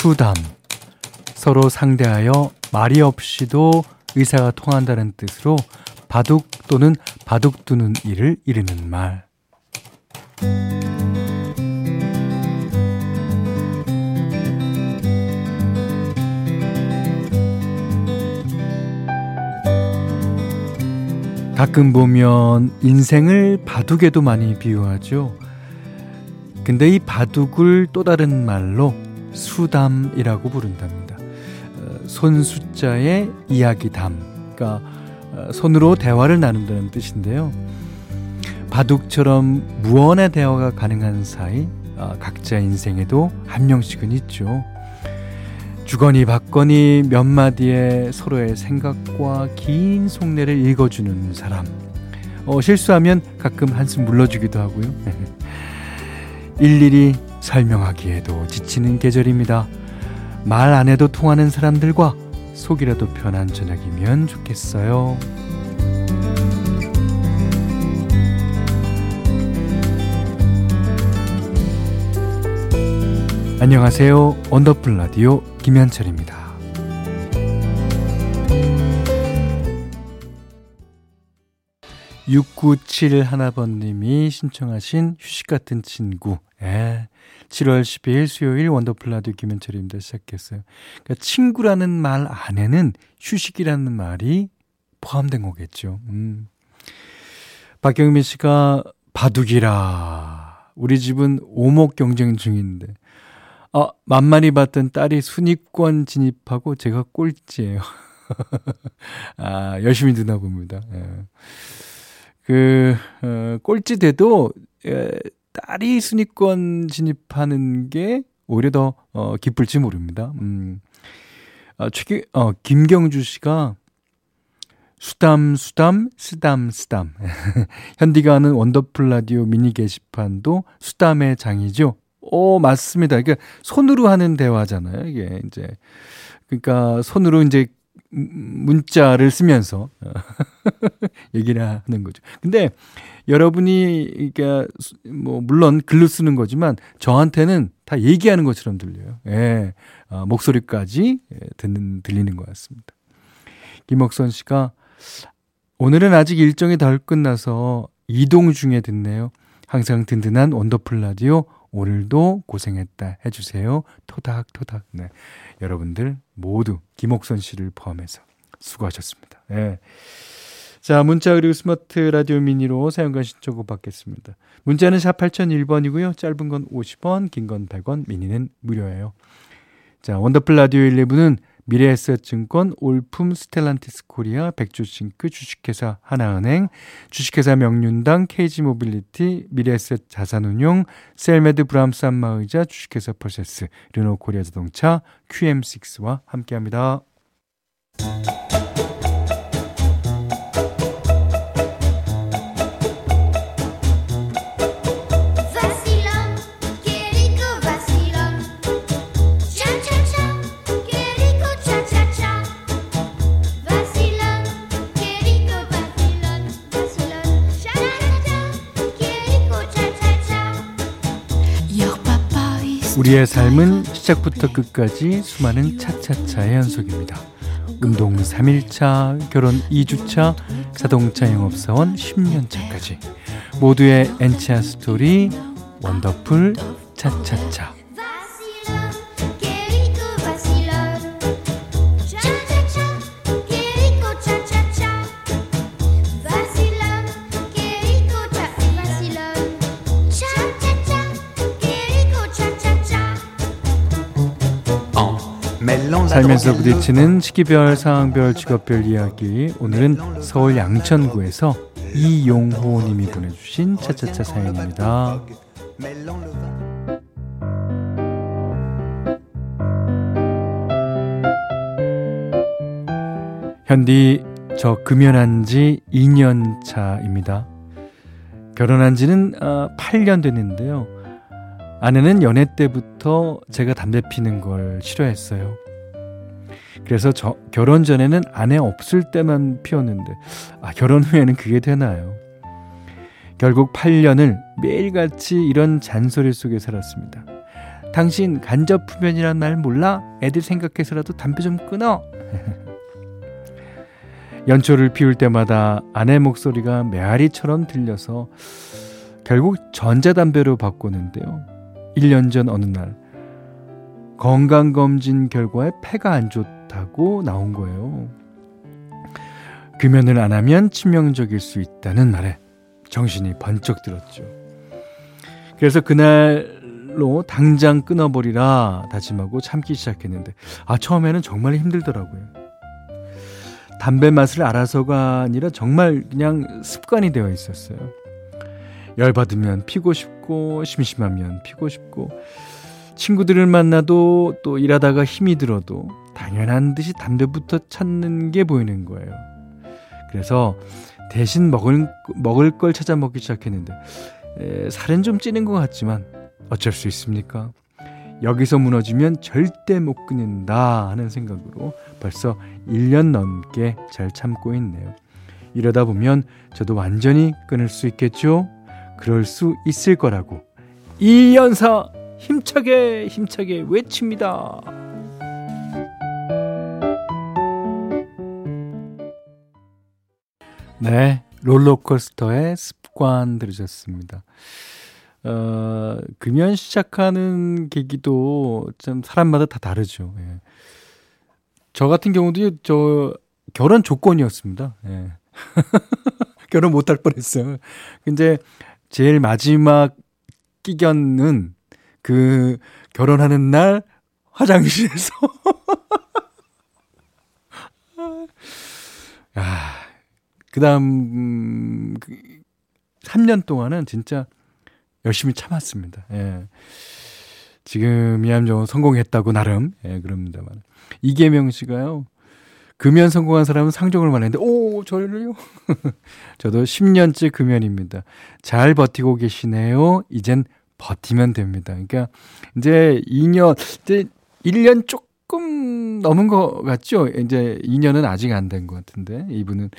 수담. 서로 상대하여 말이 없이도 의사가 통한다는 뜻으로 바둑 또는 바둑 두는 일을 이르는 말. 가끔 보면 인생을 바둑에도 많이 비유하죠. 근데 이 바둑을 또 다른 말로 수담이라고 부른답니다. 어, 손 숫자의 이야기담. 그러니까 어, 손으로 대화를 나눈다는 뜻인데요. 바둑처럼 무언의 대화가 가능한 사이 어, 각자 인생에도 한 명씩은 있죠. 주거니 받거니 몇 마디의 서로의 생각과 긴 속내를 읽어주는 사람. 어, 실수하면 가끔 한숨 물러주기도 하고요. 일일이 설명하기에도 지치는 계절입니다. 말 안 해도 통하는 사람들과 속이라도 편한 저녁이면 좋겠어요. 안녕하세요. 원더풀 라디오 김현철입니다. 6971 하나번님이 신청하신 휴식 같은 친구. 예. 7월 12일 수요일 원더풀 라디오 김현철입니다. 시작했어요. 그러니까 친구라는 말 안에는 휴식이라는 말이 포함된 거겠죠. 음. 박경민 씨가 바둑이라. 우리 집은 오목 경쟁 중인데 어, 만만히 봤던 딸이 순위권 진입하고 제가 꼴찌예요. 아, 열심히 듣나 봅니다. 예. 그, 어, 꼴찌 돼도, 예, 딸이 순위권 진입하는 게 오히려 더, 어, 기쁠지 모릅니다. 음. 아, 최기, 어, 김경주 씨가 수담, 수담, 쓰담, 쓰담. 현디가 하는 원더풀 라디오 미니 게시판도 수담의 장이죠. 오, 맞습니다. 그러니까 손으로 하는 대화잖아요. 이게 이제 그러니까 손으로 이제 문자를 쓰면서 얘기를 하는 거죠. 근데 여러분이 그러니까 뭐 물론 글로 쓰는 거지만 저한테는 다 얘기하는 것처럼 들려요. 예. 어, 목소리까지 예, 듣는 들리는 것 같습니다. 김옥선 씨가 오늘은 아직 일정이 덜 끝나서 이동 중에 듣네요. 항상 든든한 원더풀 라디오 오늘도 고생했다 해주세요. 토닥토닥. 네. 여러분들 모두 김옥선 씨를 포함해서 수고하셨습니다. 네. 자, 문자 그리고 스마트 라디오 미니로 사연과 신청곡 받겠습니다. 문자는 샵 8001번이고요. 짧은 건 50원, 긴 건 100원, 미니는 무료예요. 자, 원더풀 라디오 1부는 미래에셋증권, 올품 스텔란티스 코리아, 백조싱크, 주식회사 하나은행, 주식회사 명륜당, 케이지모빌리티, 미래에셋 자산운용, 셀메드 브람스 안마의자, 주식회사 퍼시스, 르노 코리아 자동차, QM6와 함께합니다. 우리의 삶은 시작부터 끝까지 수많은 차차차의 연속입니다. 운동 3일차, 결혼 2주차, 자동차 영업사원 10년차까지 모두의 엔치아 스토리 원더풀 차차차 살면서 부딪히는 시기별, 상황별, 직업별 이야기. 오늘은 서울 양천구에서 이용호 님이 보내주신 차차차 사연입니다. 현디, 저 금연한 지 2년 차입니다. 결혼한 지는 8년 어, 됐는데요. 아내는 연애 때부터 제가 담배 피는 걸 싫어했어요. 그래서 저, 결혼 전에는 아내 없을 때만 피웠는데, 아, 결혼 후에는 그게 되나요? 결국 8년을 매일같이 이런 잔소리 속에 살았습니다. 당신 간접 흡연이란 말 몰라? 애들 생각해서라도 담배 좀 끊어. 연초를 피울 때마다 아내 목소리가 메아리처럼 들려서 결국 전자담배로 바꾸는데요. 1년 전 어느 날 건강검진 결과에 폐가 안 좋다 고 나온 거예요. 금연을 안 하면 치명적일 수 있다는 말에 정신이 번쩍 들었죠. 그래서 그날로 당장 끊어버리라 다짐하고 참기 시작했는데, 아, 처음에는 정말 힘들더라고요. 담배 맛을 알아서가 아니라 정말 그냥 습관이 되어 있었어요. 열받으면 피고 싶고, 심심하면 피고 싶고, 친구들을 만나도 또 일하다가 힘이 들어도 당연한 듯이 담배부터 찾는 게 보이는 거예요. 그래서 대신 먹을, 먹을 걸 찾아 먹기 시작했는데, 에, 살은 좀 찌는 것 같지만 어쩔 수 있습니까? 여기서 무너지면 절대 못 끊는다 하는 생각으로 벌써 1년 넘게 잘 참고 있네요. 이러다 보면 저도 완전히 끊을 수 있겠죠? 그럴 수 있을 거라고. 이 연사 힘차게 힘차게 외칩니다. 네, 롤러코스터의 습관 들으셨습니다. 어, 금연 시작하는 계기도 좀 사람마다 다 다르죠. 예. 저 같은 경우도 저 결혼 조건이었습니다. 예. 결혼 못할 뻔했어요. 근데 제일 마지막 끼견은 그 결혼하는 날 화장실에서 아, 그다음 음, 3년 동안은 진짜 열심히 참았습니다. 예. 지금이야 좀 성공했다고 나름 예, 그럽니다만 이계명 씨가요. 금연 성공한 사람은 상종을 말했는데 오 저를요. 저도 10년째 금연입니다. 잘 버티고 계시네요. 이젠 버티면 됩니다. 그러니까 이제 2년 이제 1년 조금 넘은 것 같죠? 이제 2년은 아직 안 된 것 같은데 이분은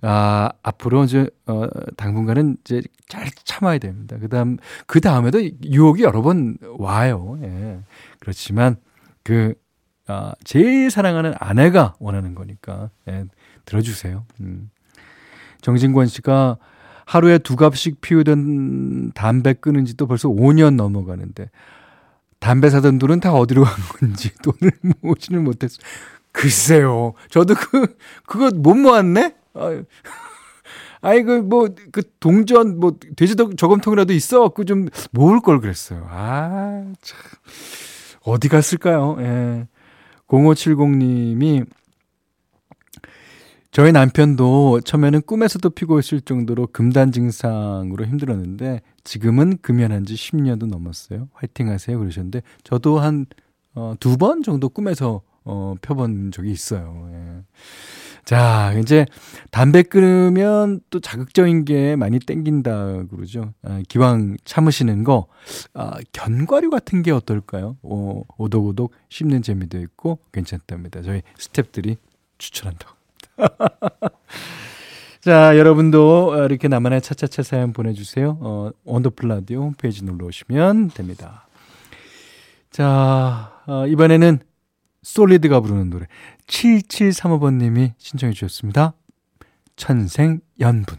아, 앞으로 이제, 어, 당분간은 이제 잘 참아야 됩니다. 그 다음, 그 다음에도 유혹이 여러 번 와요. 예. 그렇지만, 그, 아, 제일 사랑하는 아내가 원하는 거니까, 예, 들어주세요. 음. 정진권 씨가 하루에 두 갑씩 피우던 담배 끊은 지도 벌써 5년 넘어가는데, 담배 사던 돈은 다 어디로 간 건지 돈을 모으지는 못했어요. 글쎄요. 저도 그, 그거 못 모았네? 아유. 아이 그 뭐 그 동전 뭐 돼지 저금통이라도 있어 그좀 모을 걸 그랬어요. 아 참. 어디 갔을까요? 예. 0570님이 저희 남편도 처음에는 꿈에서도 피고 있을 정도로 금단 증상으로 힘들었는데 지금은 금연한 지 10년도 넘었어요. 화이팅 하세요. 그러셨는데 저도 한, 어, 두 번 정도 꿈에서, 어, 펴본 적이 있어요. 예. 자, 이제 담배 끊으면 또 자극적인 게 많이 땡긴다 그러죠. 아, 기왕 참으시는 거, 아, 견과류 같은 게 어떨까요? 어, 오독오독 씹는 재미도 있고 괜찮답니다. 저희 스탭들이 추천한다고. 자, 여러분도 이렇게 나만의 차차차 사연 보내주세요. 어, 원더풀 라디오 홈페이지 눌러 오시면 됩니다. 자, 어, 이번에는 솔리드가 부르는 노래 7735번님이 신청해 주셨습니다. 천생연분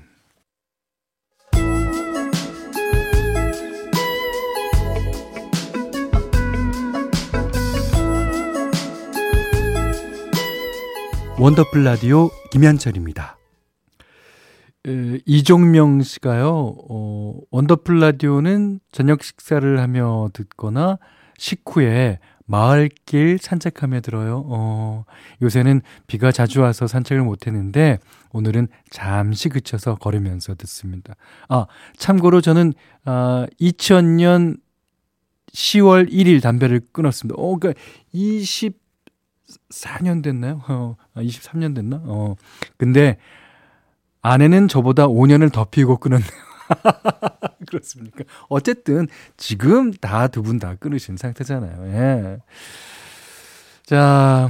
원더풀 라디오 김현철입니다. 에, 이종명 씨가요, 어, 원더풀 라디오는 저녁 식사를 하며 듣거나 식후에 마을길 산책하며 들어요. 어, 요새는 비가 자주 와서 산책을 못 했는데 오늘은 잠시 그쳐서 걸으면서 듣습니다. 아, 참고로 저는 아, 2000년 10월 1일 담배를 끊었습니다. 어, 그러니까 24년 됐나요? 어, 23년 아, 됐나? 어. 근데 아내는 저보다 5년을 더 피고 끊었네요. 그렇습니까? 어쨌든 지금 다 두분다 끊으신 상태잖아요. 예. 자,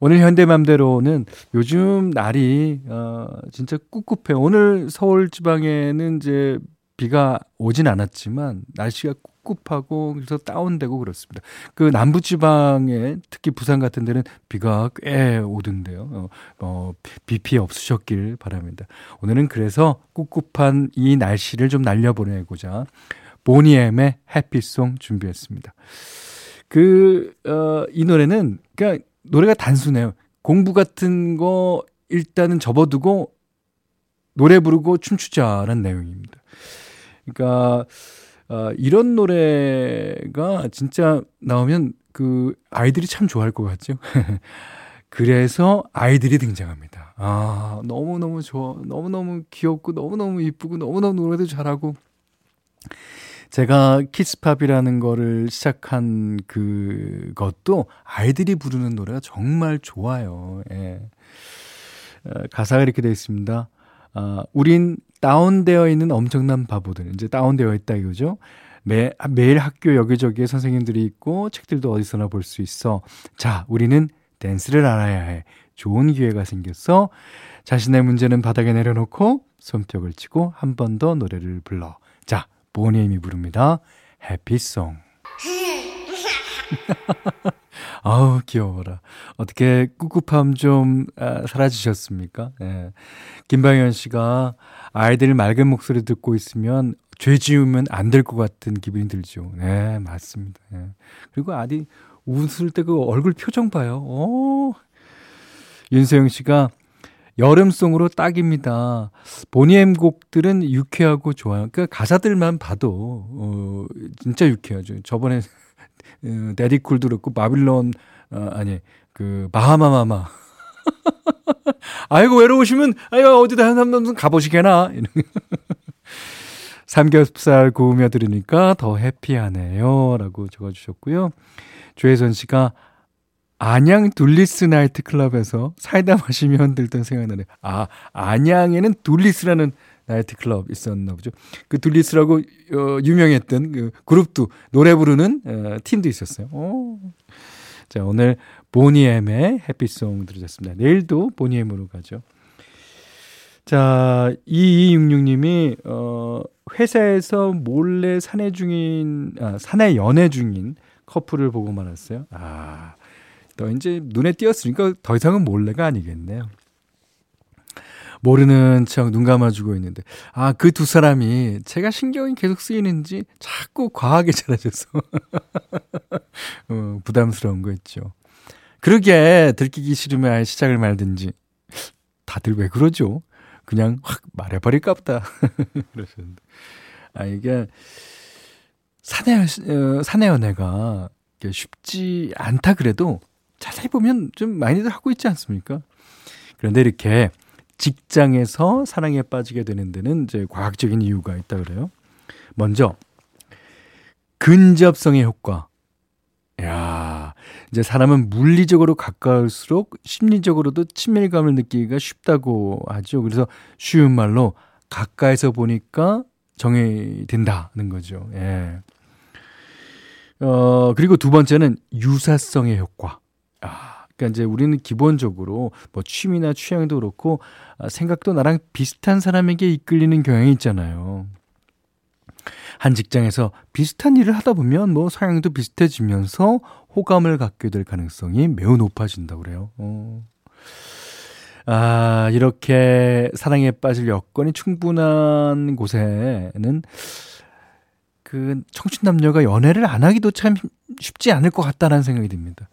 오늘 현대맘대로는 요즘 날이 어 진짜 꿉꿉해요. 오늘 서울 지방에는 이제 비가 오진 않았지만 날씨가 꿉꿉하고 그래서 다운되고 그렇습니다. 그 남부 지방에 특히 부산 같은 데는 비가 꽤 오던데요. 어, 어, 비 피해 없으셨길 바랍니다. 오늘은 그래서 꿉꿉한 이 날씨를 좀 날려보내고자 보니엠의 해피송 준비했습니다. 그, 어, 이 노래는, 그니까 노래가 단순해요. 공부 같은 거 일단은 접어두고 노래 부르고 춤추자라는 내용입니다. 그러니까 어, 이런 노래가 진짜 나오면 그 아이들이 참 좋아할 것 같죠. 그래서 아이들이 등장합니다. 아, 너무너무 좋아. 너무너무 귀엽고, 너무너무 이쁘고, 너무너무 노래도 잘하고. 제가 키스팝이라는 거를 시작한 그것도 아이들이 부르는 노래가 정말 좋아요. 예. 어, 가사가 이렇게 되어 있습니다. 아, 우린 다운되어 있는 엄청난 바보들. 이제 다운되어 있다 이거죠. 매, 매일 학교 여기저기에 선생님들이 있고 책들도 어디서나 볼 수 있어. 자, 우리는 댄스를 알아야 해. 좋은 기회가 생겼어. 자신의 문제는 바닥에 내려놓고 손뼉을 치고 한 번 더 노래를 불러. 자, 보니엠이 부릅니다. 해피송. 아우 귀여워라. 어떻게 꿉꿉함 좀 아, 사라지셨습니까? 예. 김방현 씨가 아이들 맑은 목소리 듣고 있으면 죄 지으면 안 될 것 같은 기분이 들죠. 네, 맞습니다. 예. 그리고 아디 웃을 때 그 얼굴 표정 봐요. 오. 윤세영 씨가 여름송으로 딱입니다. 보니엠 곡들은 유쾌하고 좋아요. 그러니까 가사들만 봐도 어 진짜 유쾌하죠. 저번에 어, 데디쿨도 그렇고 바빌론 어, 아니 그 바하마마마 아이고 외로우시면 아이고 어디다 한번 가보시게나 삼겹살 구우며 들으니까 더 해피하네요 라고 적어주셨고요. 조혜선 씨가 안양 둘리스 나이트 클럽에서 사이다 마시면 들던 생각나네. 아 안양에는 둘리스라는 나이트 클럽 있었나 보죠. 그 둘리스라고 어, 유명했던 그 그룹도 노래 부르는 어, 팀도 있었어요. 오. 자 오늘 보니엠의 해피송 들으셨습니다. 내일도 보니엠으로 가죠. 자 2266님이 어, 회사에서 몰래 사내 중인 아, 사내 연애 중인 커플을 보고 말았어요. 아, 너 이제 눈에 띄었으니까 더 이상은 몰래가 아니겠네요. 모르는 척 눈 감아주고 있는데 아 그 두 사람이 제가 신경이 계속 쓰이는지 자꾸 과하게 잘해줘서 어, 부담스러운 거 있죠. 그러게 들키기 싫으면 아예 시작을 말든지 다들 왜 그러죠? 그냥 확 말해버릴까 보다 그러셨는데 아 이게 사내 어, 사내 연애가 쉽지 않다 그래도 자세히 보면 좀 많이들 하고 있지 않습니까? 그런데 이렇게 직장에서 사랑에 빠지게 되는 데는 이제 과학적인 이유가 있다 그래요. 먼저 근접성의 효과. 야, 이제 사람은 물리적으로 가까울수록 심리적으로도 친밀감을 느끼기가 쉽다고 하죠. 그래서 쉬운 말로 가까이서 보니까 정이 든다는 거죠. 예. 어, 그리고 두 번째는 유사성의 효과. 아, 그러니까 이제 우리는 기본적으로 뭐 취미나 취향도 그렇고 아, 생각도 나랑 비슷한 사람에게 이끌리는 경향이 있잖아요. 한 직장에서 비슷한 일을 하다 보면 뭐 성향도 비슷해지면서 호감을 갖게 될 가능성이 매우 높아진다고 그래요. 어. 아, 이렇게 사랑에 빠질 여건이 충분한 곳에는 그 청춘 남녀가 연애를 안 하기도 참 쉽지 않을 것 같다는 생각이 듭니다.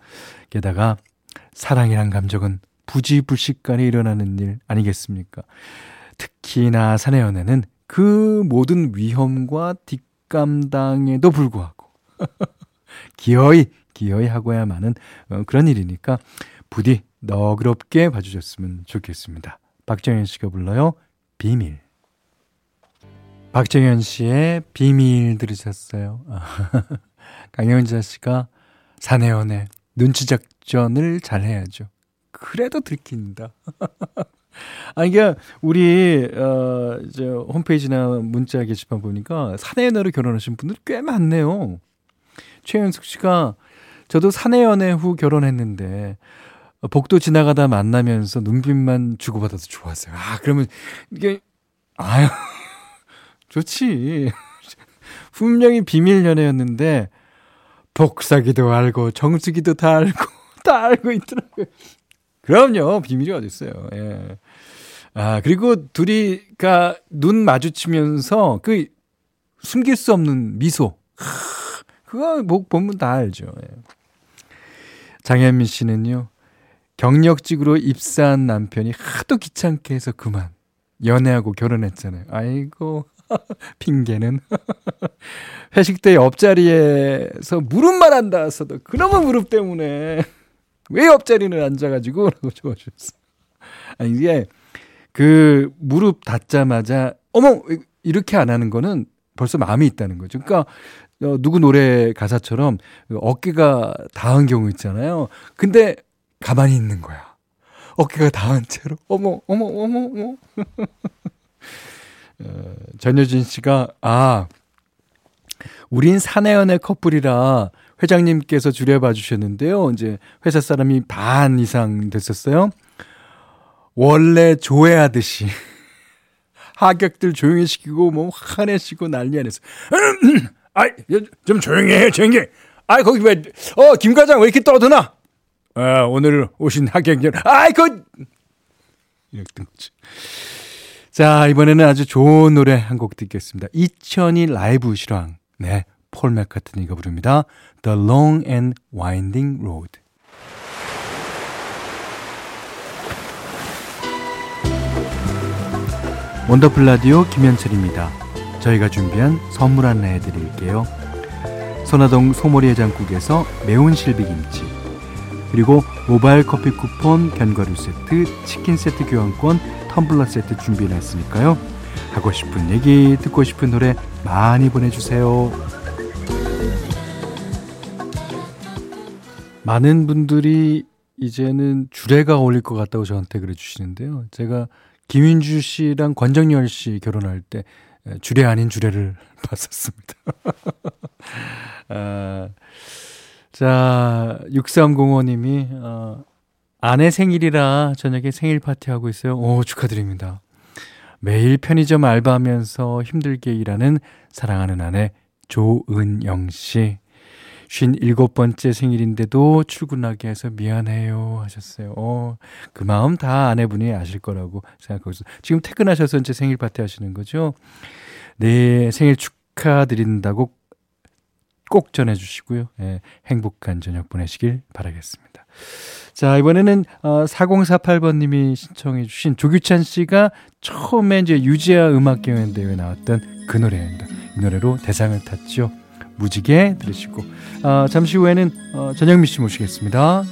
게다가 사랑이란 감정은 부지불식간에 일어나는 일 아니겠습니까? 특히나 사내 연애는 그 모든 위험과 뒷감당에도 불구하고 기어이 기어이 하고야만은 어, 그런 일이니까 부디 너그럽게 봐주셨으면 좋겠습니다. 박정현 씨가 불러요 비밀. 박정현 씨의 비밀 들으셨어요. 강영자 씨가 사내 연애 눈치 작 전을 잘 해야죠. 그래도 들킨다. 아, 이게, 우리, 어, 이제 홈페이지나 문자 게시판 보니까 사내 연애로 결혼하신 분들 꽤 많네요. 최현숙 씨가 저도 사내 연애 후 결혼했는데, 복도 지나가다 만나면서 눈빛만 주고받아서 좋았어요. 아, 그러면 이게, 아유, 좋지. 분명히 비밀 연애였는데, 복사기도 알고, 정수기도 다 알고, 다 알고 있더라고요. 그럼요. 비밀이 어딨어요. 예. 아, 그리고 둘이가 눈 마주치면서 그 숨길 수 없는 미소. 그거 뭐 보면 다 알죠. 예. 장현민 씨는요. 경력직으로 입사한 남편이 하도 귀찮게 해서 그만 연애하고 결혼했잖아요. 아이고 핑계는 회식 때 옆자리에서 무릎만 안 닿았어도 그놈의 무릎 때문에 왜 옆자리는 앉아가지고 라고 적어주셨어요. 아니 이게 그 무릎 닿자마자 어머 이렇게 안 하는 거는 벌써 마음이 있다는 거죠. 그러니까 어, 누구 노래 가사처럼 어깨가 닿은 경우 있잖아요. 근데 가만히 있는 거야. 어깨가 닿은 채로 어머 어머 어머 어머. 어, 전효진 씨가 아 우린 사내연애 커플이라 회장님께서 줄여봐 주셨는데요. 이제 회사 사람이 반 이상 됐었어요. 원래 조회하듯이 하객들 조용히 시키고 뭐 화내시고 난리 안에서 아이 좀 조용히 해 조용히. 아이 거기 왜 어 김과장 왜 이렇게 떠드나? 아 오늘 오신 하객들 아이 그 이랬던 거지 자 이번에는 아주 좋은 노래 한 곡 듣겠습니다. 2002 라이브 실황. 네 폴 맥카트니가 부릅니다 The Long and Winding Road 원더풀 라디오 김현철입니다. 저희가 준비한 선물 안내해 드릴게요. 선화동 소머리 해장국에서 매운 실비김치 그리고 모바일 커피 쿠폰, 견과류 세트, 치킨 세트 교환권, 텀블러 세트 준비해 놨으니까요. 하고 싶은 얘기, 듣고 싶은 노래 많이 보내주세요. 많은 분들이 이제는 주례가 어울릴 것 같다고 저한테 그래 주시는데요. 제가 김윤주 씨랑 권정열 씨 결혼할 때 주례 아닌 주례를 봤었습니다. 아, 자, 6305님이 어, 아내 생일이라 저녁에 생일 파티하고 있어요. 오, 축하드립니다. 매일 편의점 알바하면서 힘들게 일하는 사랑하는 아내 조은영 씨. 57번째 생일인데도 출근하게 해서 미안해요 하셨어요. 어, 그 마음 다 아내분이 아실 거라고 생각하고 있어요. 지금 퇴근하셔서 이제 생일 파티 하시는 거죠? 네, 생일 축하드린다고 꼭 전해주시고요. 예, 행복한 저녁 보내시길 바라겠습니다. 자, 이번에는 어, 4048번님이 신청해주신 조규찬 씨가 처음에 이제 유지아 음악경연대회에 나왔던 그 노래입니다. 이 노래로 대상을 탔죠. 무지개 들으시고 어, 잠시 후에는 어, 전영미 씨 모시겠습니다.